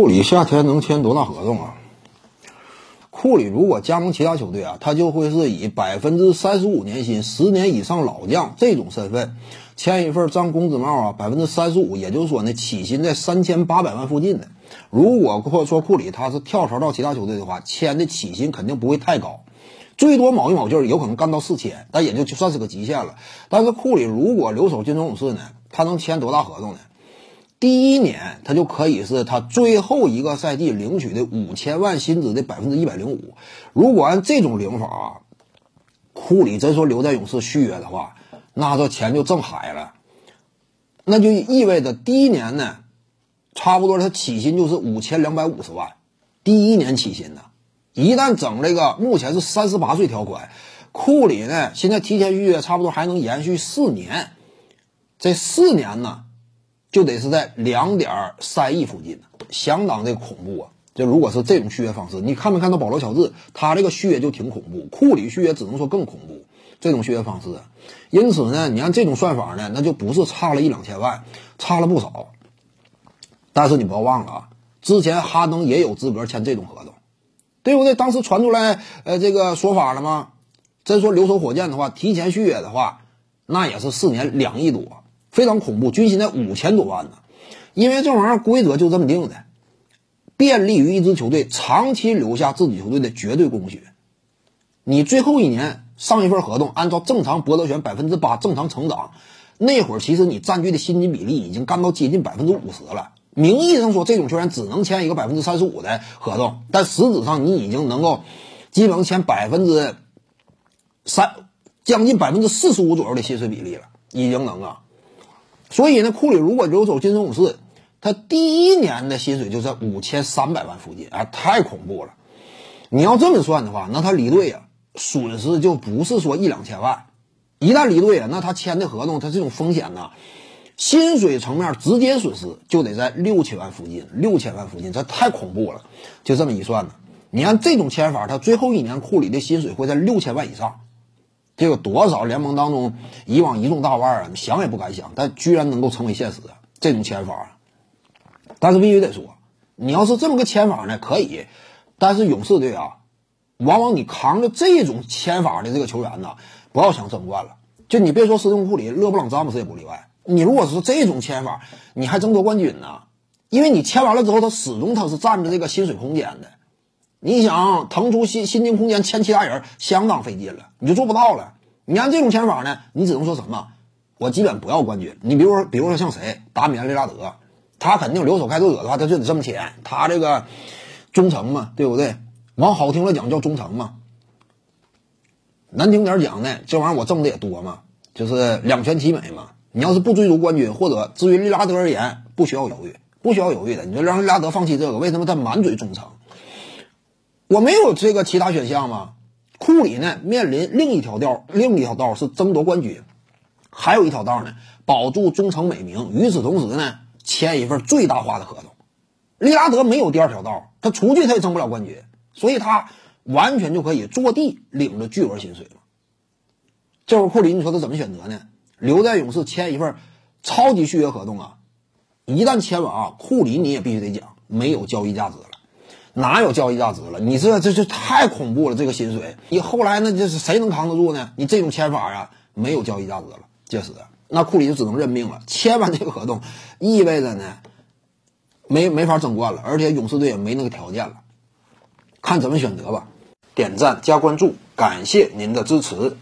库里夏天能签多大合同啊？库里如果加盟其他球队啊，他就会是以百分之三十五年薪、十年以上老将这种身份签一份涨工资帽啊，百分之三十五，也就是说呢，起薪在三千八百万附近的。如果或者说库里他是跳槽到其他球队的话，签的起薪肯定不会太高，最多卯一卯劲儿，有可能干到四千，但也就就算是个极限了。但是库里如果留守金州勇士呢，他能签多大合同呢？第一年他就可以是他最后一个赛季领取的五千万薪资的百分之一百零五。如果按这种领法，库里真说留在勇士续约的话，那这钱就挣海了。那就意味着第一年呢，差不多他起薪就是五千两百五十万，第一年起薪呢。一旦整这个目前是三十八岁条款，库里呢现在提前续约，差不多还能延续四年。这四年呢？就得是在两点三亿附近相当的恐怖啊！就如果是这种续约方式，你看没看到保罗乔治？他这个续约就挺恐怖，库里续约只能说更恐怖。这种续约方式，因此呢，你按这种算法呢，那就不是差了一两千万，差了不少。但是你不要忘了啊，之前哈登也有资格签这种合同，对不对？当时传出来呃这个说法了吗？真说留守火箭的话，提前续约的话，那也是四年两亿多。非常恐怖，军薪在五千多万呢，因为这玩意儿规则就这么定的，便利于一支球队长期留下自己球队的绝对供血。你最后一年上一份合同，按照正常博得权百分之八正常成长，那会儿其实你占据的薪金比例已经干到接近百分之五十了。名义上说这种球员只能签一个百分之三十五的合同，但实质上你已经能够基本上签百分之三，将近百分之四十五左右的薪水比例了，已经能啊。所以呢，库里如果留守金州勇士，他第一年的薪水就在五千三百万附近，啊，太恐怖了。你要这么算的话，那他离队呀，损失就不是说一两千万。一旦离队啊，那他签的合同，他这种风险呢，薪水层面直接损失就得在六千万附近，六千万附近，这太恐怖了。就这么一算呢，你按这种签法，他最后一年库里的薪水会在六千万以上。这有多少联盟当中以往一众大腕啊，想也不敢想，但居然能够成为现实这种签法。但是必须得说，你要是这么个签法呢，可以。但是勇士队啊，往往你扛着这种签法的这个球员呢，不要想争冠了。就你别说斯通库里、勒布朗詹姆斯也不例外。你如果是这种签法，你还争夺冠军呢？因为你签完了之后，他始终他是占着这个薪水空间的。你想腾出薪薪金空间签其他人，相当费劲了，你就做不到了。你按这种签法呢，你只能说什么？我基本不要冠军。你比如说，比如说像谁，达米安·利拉德，他肯定留守开拓者的话，他就得这么签。他这个忠诚嘛，对不对？往好听了讲叫忠诚嘛，难听点讲呢，这玩意儿我挣的也多嘛，就是两全其美嘛。你要是不追逐冠军，或者至于利拉德而言，不需要犹豫，不需要犹豫的，你就让利拉德放弃这个。为什么他满嘴忠诚？我没有这个其他选项吗？库里呢，面临另一条道，另一条道是争夺冠军，还有一条道呢，保住忠诚美名。与此同时呢，签一份最大化的合同。利拉德没有第二条道，他出去他也争不了冠军，所以他完全就可以坐地领着巨额薪水了。这会儿库里，你说他怎么选择呢？留在勇士签一份超级续约合同啊！一旦签完啊，库里你也必须得讲，没有交易价值了。哪有交易价值了？你这这这太恐怖了！这个薪水，你后来那这是谁能扛得住呢？你这种签法啊，没有交易价值了。届时，那库里就只能认命了。签完这个合同，意味着呢，没没法争冠了，而且勇士队也没那个条件了。看怎么选择吧。点赞加关注，感谢您的支持。